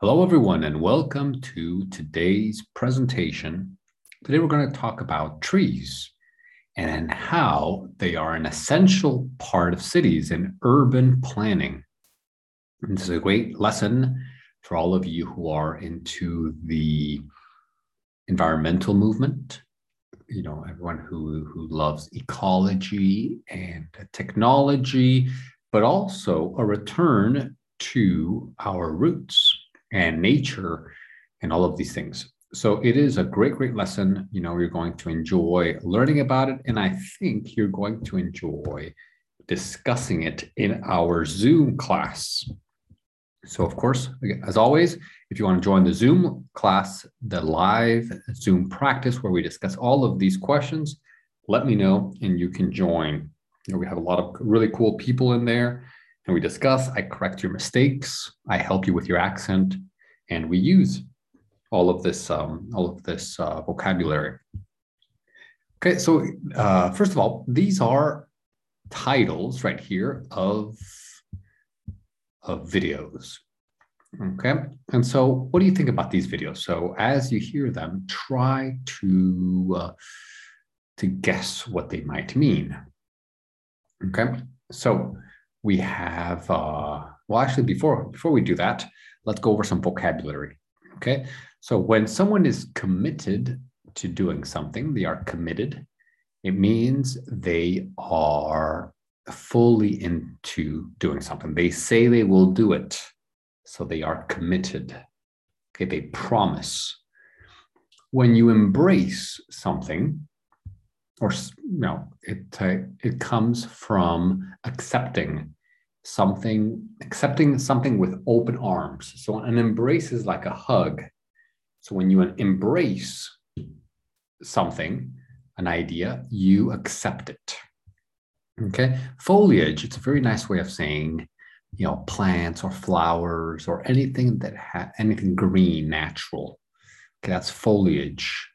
Hello, everyone, and welcome to today's presentation. Today, we're going to talk about trees and how they are an essential part of cities and urban planning. And this is a great lesson for all of you who are into the environmental movement. You know, everyone who, who loves ecology and technology, but also a return to our roots and nature and all of these things. So it is a great, great lesson. You know, you're going to enjoy learning about it. And I think you're going to enjoy discussing it in our Zoom class. So, of course, as always, if you want to join the Zoom class, the live Zoom practice where we discuss all of these questions, let me know and you can join. You know, we have a lot of really cool people in there and we discuss. I correct your mistakes. I help you with your accent, and we use all of this um, all of this uh, vocabulary. Okay, so uh, first of all, these are titles right here of of videos. Okay, and so what do you think about these videos? So as you hear them, try to uh, to guess what they might mean. Okay, so we have, uh, well, actually, before, before we do that, let's go over some vocabulary. Okay. So when someone is committed to doing something, they are committed. It means they are fully into doing something. They say they will do it. So they are committed. Okay. They promise. When you embrace something, or no, it uh, it comes from accepting something, accepting something with open arms. So an embrace is like a hug. So when you embrace something, an idea, you accept it. Okay. Foliage, it's a very nice way of saying, you know, plants or flowers or anything that ha- anything green, natural. Okay, that's foliage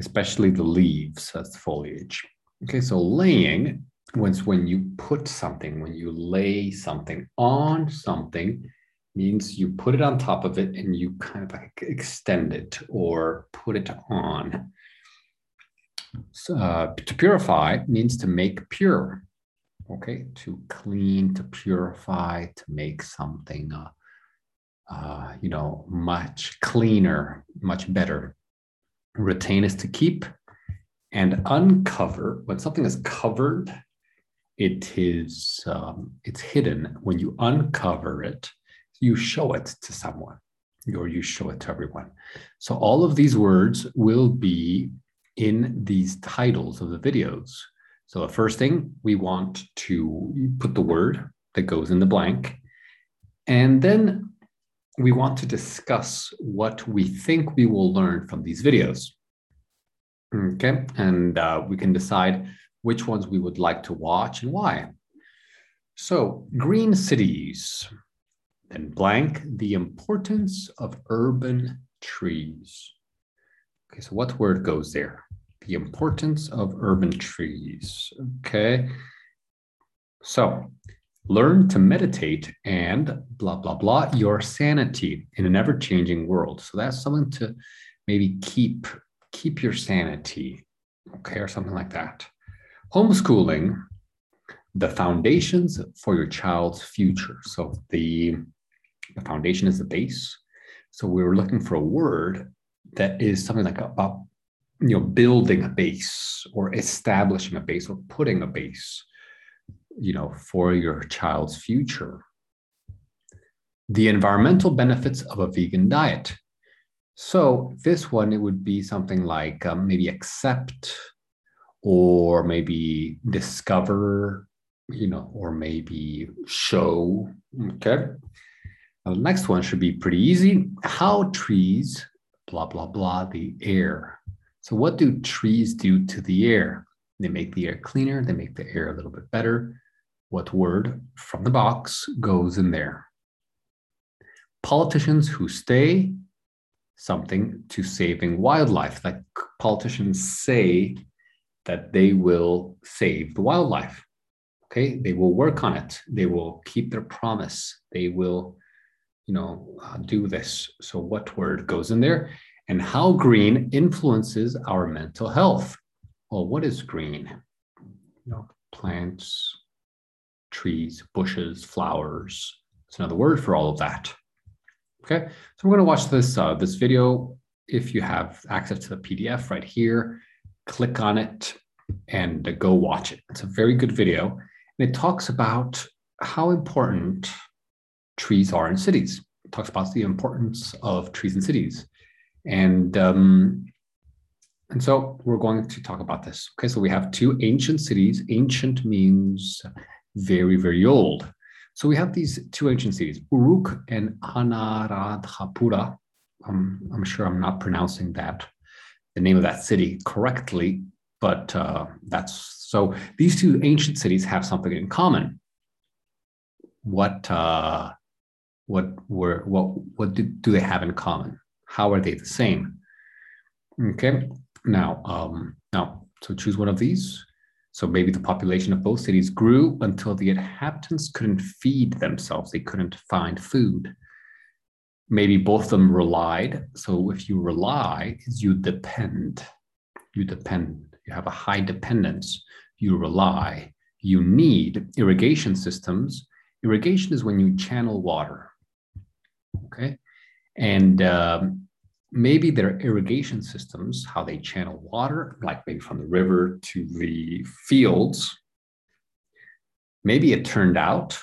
especially the leaves as foliage. Okay, so laying was when you put something, when you lay something on something, means you put it on top of it and you kind of like extend it or put it on. So, uh, to purify means to make pure. Okay, to clean, to purify, to make something, uh, uh, you know, much cleaner, much better retain is to keep and uncover. When something is covered it is um, it's hidden. When you uncover it you show it to someone or you show it to everyone. So all of these words will be in these titles of the videos. So the first thing we want to put the word that goes in the blank and then we want to discuss what we think we will learn from these videos. Okay, and uh, we can decide which ones we would like to watch and why. So, green cities, then blank, the importance of urban trees. Okay, so what word goes there? The importance of urban trees. Okay, so learn to meditate and blah blah blah your sanity in an ever-changing world. So that's something to maybe keep keep your sanity okay or something like that. Homeschooling the foundations for your child's future. So the the foundation is the base. So we were looking for a word that is something like about you know building a base or establishing a base or putting a base you know, for your child's future. The environmental benefits of a vegan diet. So this one, it would be something like um, maybe accept or maybe discover, you know, or maybe show. Okay. Now, the next one should be pretty easy. How trees, blah, blah, blah, the air. So what do trees do to the air? They make the air cleaner, they make the air a little bit better what word from the box goes in there. Politicians who stay something to saving wildlife. Like politicians say that they will save the wildlife. Okay, they will work on it. They will keep their promise. They will you know, uh, do this. So what word goes in there? And how green influences our mental health. Well, what is green? You know, plants, trees, bushes, flowers. It's another word for all of that. Okay, so we're going to watch this uh, this video. If you have access to the PDF right here, click on it and go watch it. It's a very good video, and it talks about how important trees are in cities. It talks about the importance of trees in cities, and um, and so we're going to talk about this. Okay, so we have two ancient cities. Ancient means very very old. So we have these two ancient cities, Uruk and Anuradhapura. Um, I'm sure I'm not pronouncing that the name of that city correctly, but uh, that's so. These two ancient cities have something in common. What uh, what were what what do, do they have in common? How are they the same? Okay, now um, now so choose one of these. So maybe the population of both cities grew until the inhabitants couldn't feed themselves; they couldn't find food. Maybe both of them relied. So if you rely, you depend. You depend. You have a high dependence. You rely. You need irrigation systems. Irrigation is when you channel water okay? And um, maybe their irrigation systems, how they channel water, like maybe from the river to the fields, maybe it turned out,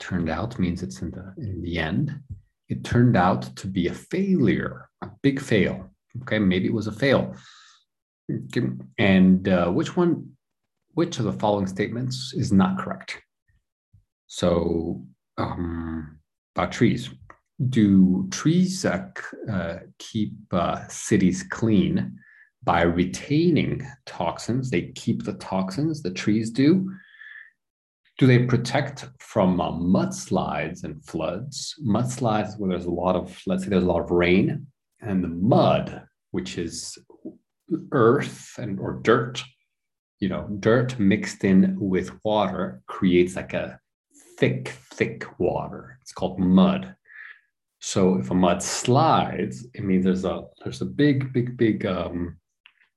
turned out means it's in the, in the end, it turned out to be a failure, a big fail. Okay, maybe it was a fail. And uh, which one, which of the following statements is not correct? So, um, about trees do trees uh, keep uh, cities clean by retaining toxins? They keep the toxins, the trees do. Do they protect from uh, mudslides and floods? Mudslides, where there's a lot of, let's say there's a lot of rain, and the mud, which is earth and or dirt, you know, dirt mixed in with water creates like a thick, thick water. It's called mud. So if a mud slides, it means there's a there's a big, big, big um,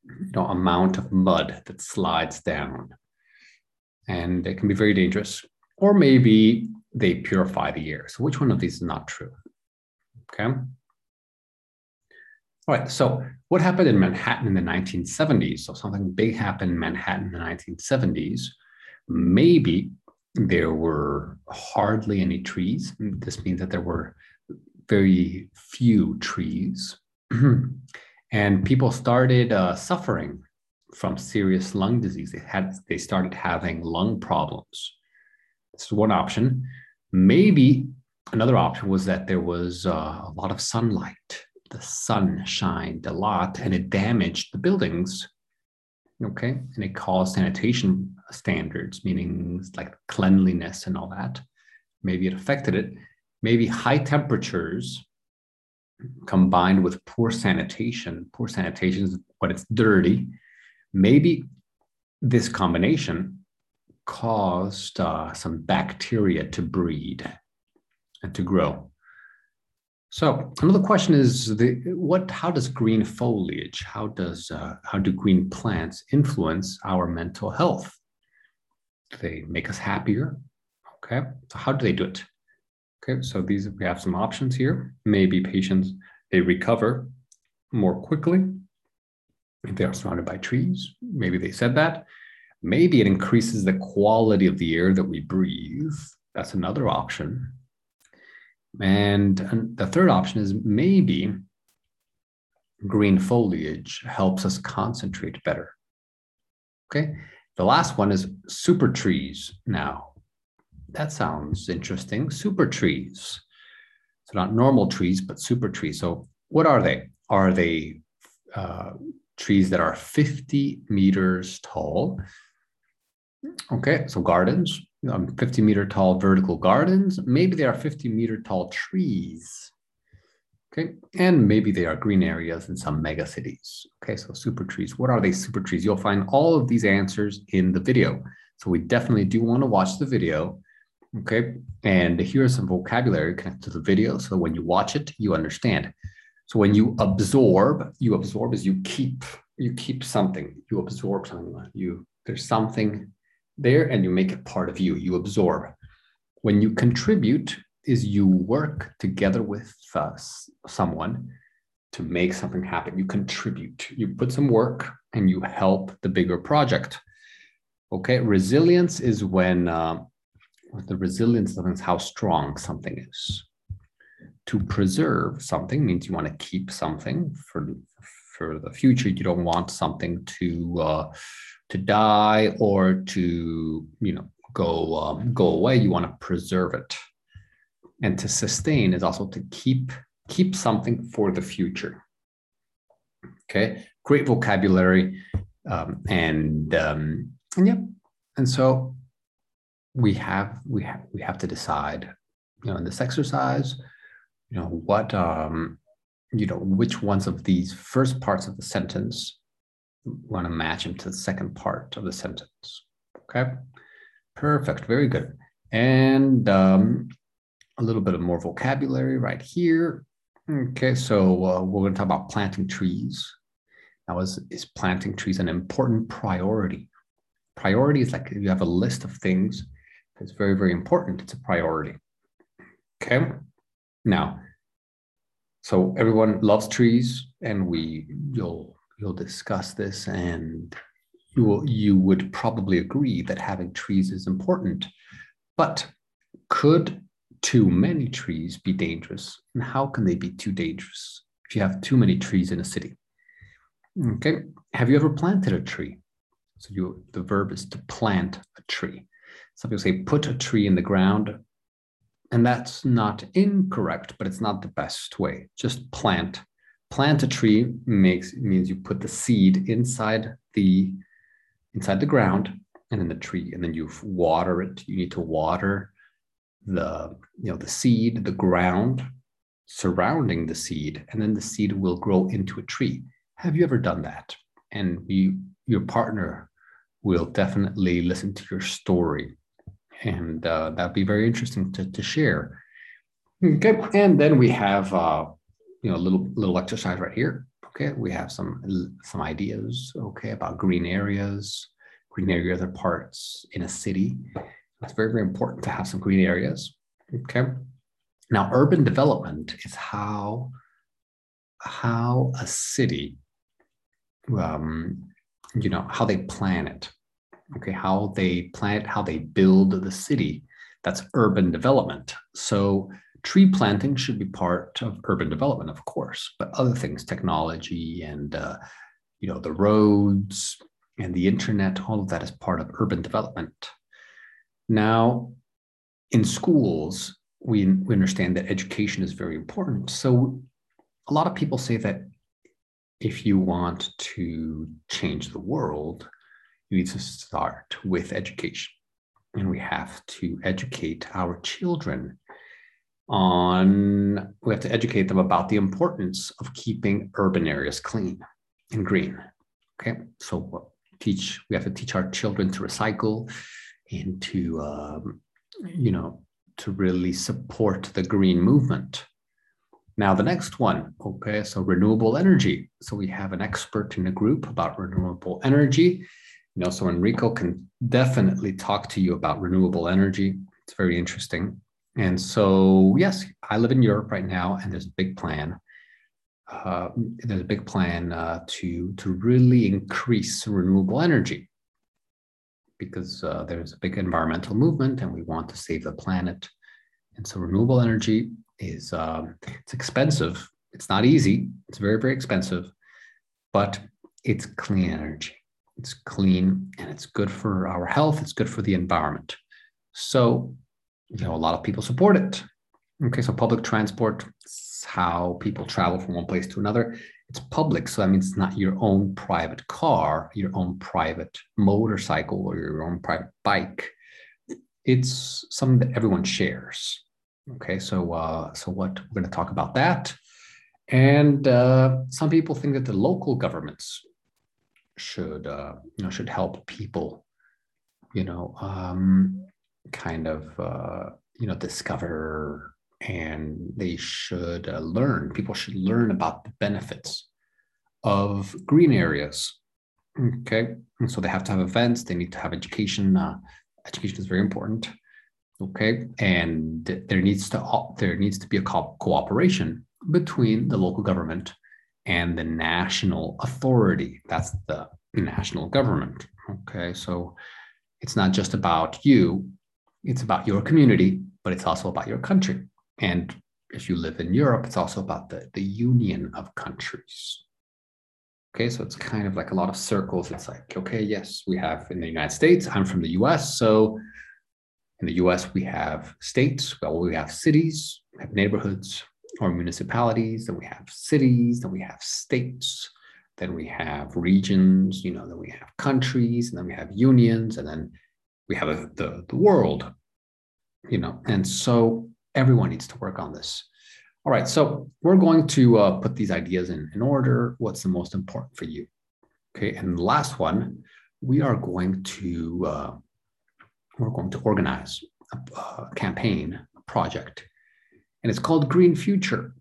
you know amount of mud that slides down, and it can be very dangerous. Or maybe they purify the air. So which one of these is not true? Okay. All right. So what happened in Manhattan in the 1970s? So something big happened in Manhattan in the 1970s. Maybe there were hardly any trees. This means that there were very few trees. and people started uh, suffering from serious lung disease. They had they started having lung problems. This is one option. Maybe another option was that there was uh, a lot of sunlight. The sun shined a lot, and it damaged the buildings. Okay, and it caused sanitation standards, meaning like cleanliness and all that. Maybe it affected it maybe high temperatures combined with poor sanitation, poor sanitation is when it's dirty, maybe this combination caused uh, some bacteria to breed and to grow. So another question is the what? How does green foliage? How does uh, how do green plants influence our mental health? Do they make us happier? Okay, so how do they do it? Okay, so these we have some options here. Maybe patients they recover more quickly if they are surrounded by trees. Maybe they said that. Maybe it increases the quality of the air that we breathe. That's another option. And, and the third option is maybe green foliage helps us concentrate better. Okay. The last one is super trees now that sounds interesting. Super trees. So not normal trees, but super trees. So what are they? Are they uh, trees that are 50 meters tall? Okay, so gardens, um, 50 meter tall vertical gardens. Maybe they are 50 meter tall trees. Okay, and maybe they are green areas in some mega cities. Okay, so super trees. What are they super trees? You'll find all of these answers in the video. So we definitely do want to watch the video Okay. And here's some vocabulary connected to the video. So when you watch it, you understand. So when you absorb, you absorb is you keep, you keep something, you absorb something, you, there's something there and you make it part of you, you absorb. When you contribute is you work together with uh, someone to make something happen. You contribute, you put some work and you help the bigger project. Okay, resilience is when uh, the resilience means how strong something is. To preserve something means you want to keep something for for the future. You don't want something to uh, to die or to you know go um, go away. You want to preserve it, and to sustain is also to keep keep something for the future. Okay, great vocabulary, um, and um, and yeah, and so we have we have we have to decide, you know, in this exercise, you know, what um, you know, which ones of these first parts of the sentence want to match them to the second part of the sentence. Okay, perfect, very good, and um, a little bit of more vocabulary right here. Okay, so uh, we're going to talk about planting trees. Now, is, is planting trees an important priority? Priority is like you have a list of things that's very, very important. It's a priority. Okay. Now, so everyone loves trees, and we you'll you'll discuss this, and you will you would probably agree that having trees is important. But could too many trees be dangerous? And how can they be too dangerous if you have too many trees in a city? Okay. Have you ever planted a tree? So you, the verb is to plant a tree. Some people say put a tree in the ground. And that's not incorrect, but it's not the best way. Just plant. Plant a tree makes means you put the seed inside the inside the ground and in the tree, and then you water it. You need to water the you know the seed, the ground surrounding the seed, and then the seed will grow into a tree. Have you ever done that? And we, your partner will definitely listen to your story, and uh, that'd be very interesting to, to share. Okay, and then we have uh, you know a little little exercise right here. Okay, we have some some ideas. Okay, about green areas. Green areas are parts in a city it's very, very important to have some green areas. Okay. Now, urban development is how, how a city, um, you know, how they plan it. Okay, how they plant how they build the city. That's urban development. So tree planting should be part of urban development, of course, but other things, technology and uh, you know the roads and the internet, all of that is part of urban development. Now, in schools, we, we understand that education is very important. So, a lot of people say that if you want to change the world, you need to start with education. And we have to educate our children on, we have to educate them about the importance of keeping urban areas clean and green. Okay. So, teach, we have to teach our children to recycle, and to um, you know to really support the green movement now the next one okay so renewable energy so we have an expert in the group about renewable energy you know so enrico can definitely talk to you about renewable energy it's very interesting and so yes i live in europe right now and there's a big plan uh, there's a big plan uh, to to really increase renewable energy because uh, there's a big environmental movement and we want to save the planet. And so renewable energy is um, it's expensive. It's not easy. It's very very expensive, but it's clean energy. It's clean and it's good for our health. It's good for the environment. So you know a lot of people support it. Okay, so public transport is how people travel from one place to another it's public so that means it's not your own private car your own private motorcycle or your own private bike it's something that everyone shares okay so uh, so what we're going to talk about that and uh, some people think that the local governments should uh, you know should help people you know um, kind of uh, you know discover and they should uh, learn. People should learn about the benefits of green areas. Okay? And so they have to have events. They need to have education. Uh, education is very important. Okay? And there needs to there needs to be a co- cooperation between the local government and the national authority. That's the national government okay? So it's not just about you it's about your community but it's also about your country. And if you live in europe it's also about the, the union of countries. Okay so it's kind of like a lot of circles. It's like okay yes we have in the united states i'm from the us so in the US, we have states, well, we have cities, we have neighborhoods or municipalities, then we have cities, then we have states, then we have regions, you know, then we have countries, and then we have unions, and then we have a, the, the world, you know, and so everyone needs to work on this. All right, so we're going to uh, put these ideas in, in order. What's the most important for you? Okay, and the last one, we are going to uh, we're going to organize a, a campaign, a project, and it's called Green Future.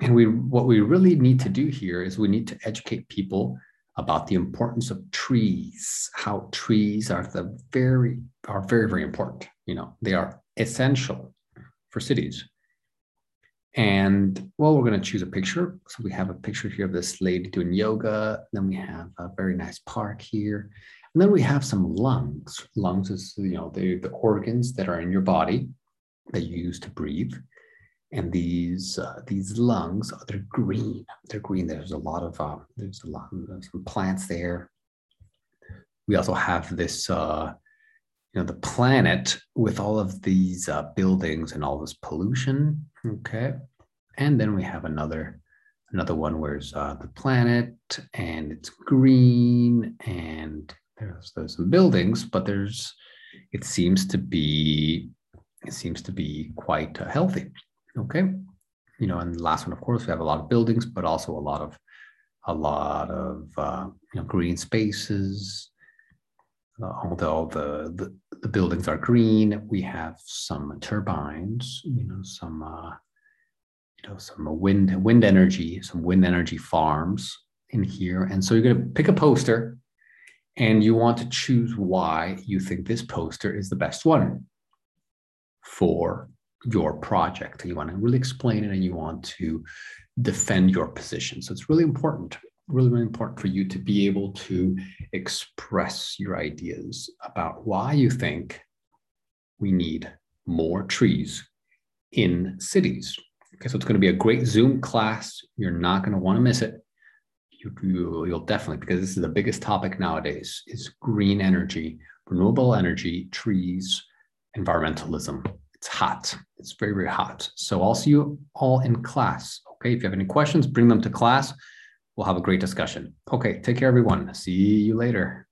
And we, what we really need to do here is we need to educate people about the importance of trees, how trees are the very are very very important. You know, they are essential for cities. And well, we're going to choose a picture. So we have a picture here of this lady doing yoga. Then we have a very nice park here. And then we have some lungs. Lungs is, you know, the, the organs that are in your body that you use to breathe. And these uh, these lungs, they're green. They're green. There's a lot of uh, there's a lot of some plants there. We also have this, uh, you know, the planet with all of these uh, buildings and all this pollution. Okay, and then we have another another one where's uh, the planet and it's green and there's there's some buildings, but there's it seems to be it seems to be quite uh, healthy. Okay, you know, and last one, of course, we have a lot of buildings, but also a lot of a lot of uh, you know green spaces. Uh, although the, the the buildings are green, we have some turbines. You know, some uh, you know some wind wind energy, some wind energy farms in here, and so you're going to pick a poster and you want to choose why you think this poster is the best one for your project. And you want to really explain it and you want to defend your position. So it's really important, really, really important for you to be able to express your ideas about why you think we need more trees in cities. Okay, so it's going to be a great Zoom class. You're not going to want to miss it you, you'll definitely because this is the biggest topic nowadays is green energy renewable energy trees environmentalism it's hot. It's very very hot. So i'll see you all in class okay? If you have any questions bring them to class. We'll have a great discussion. Okay take care everyone. See you later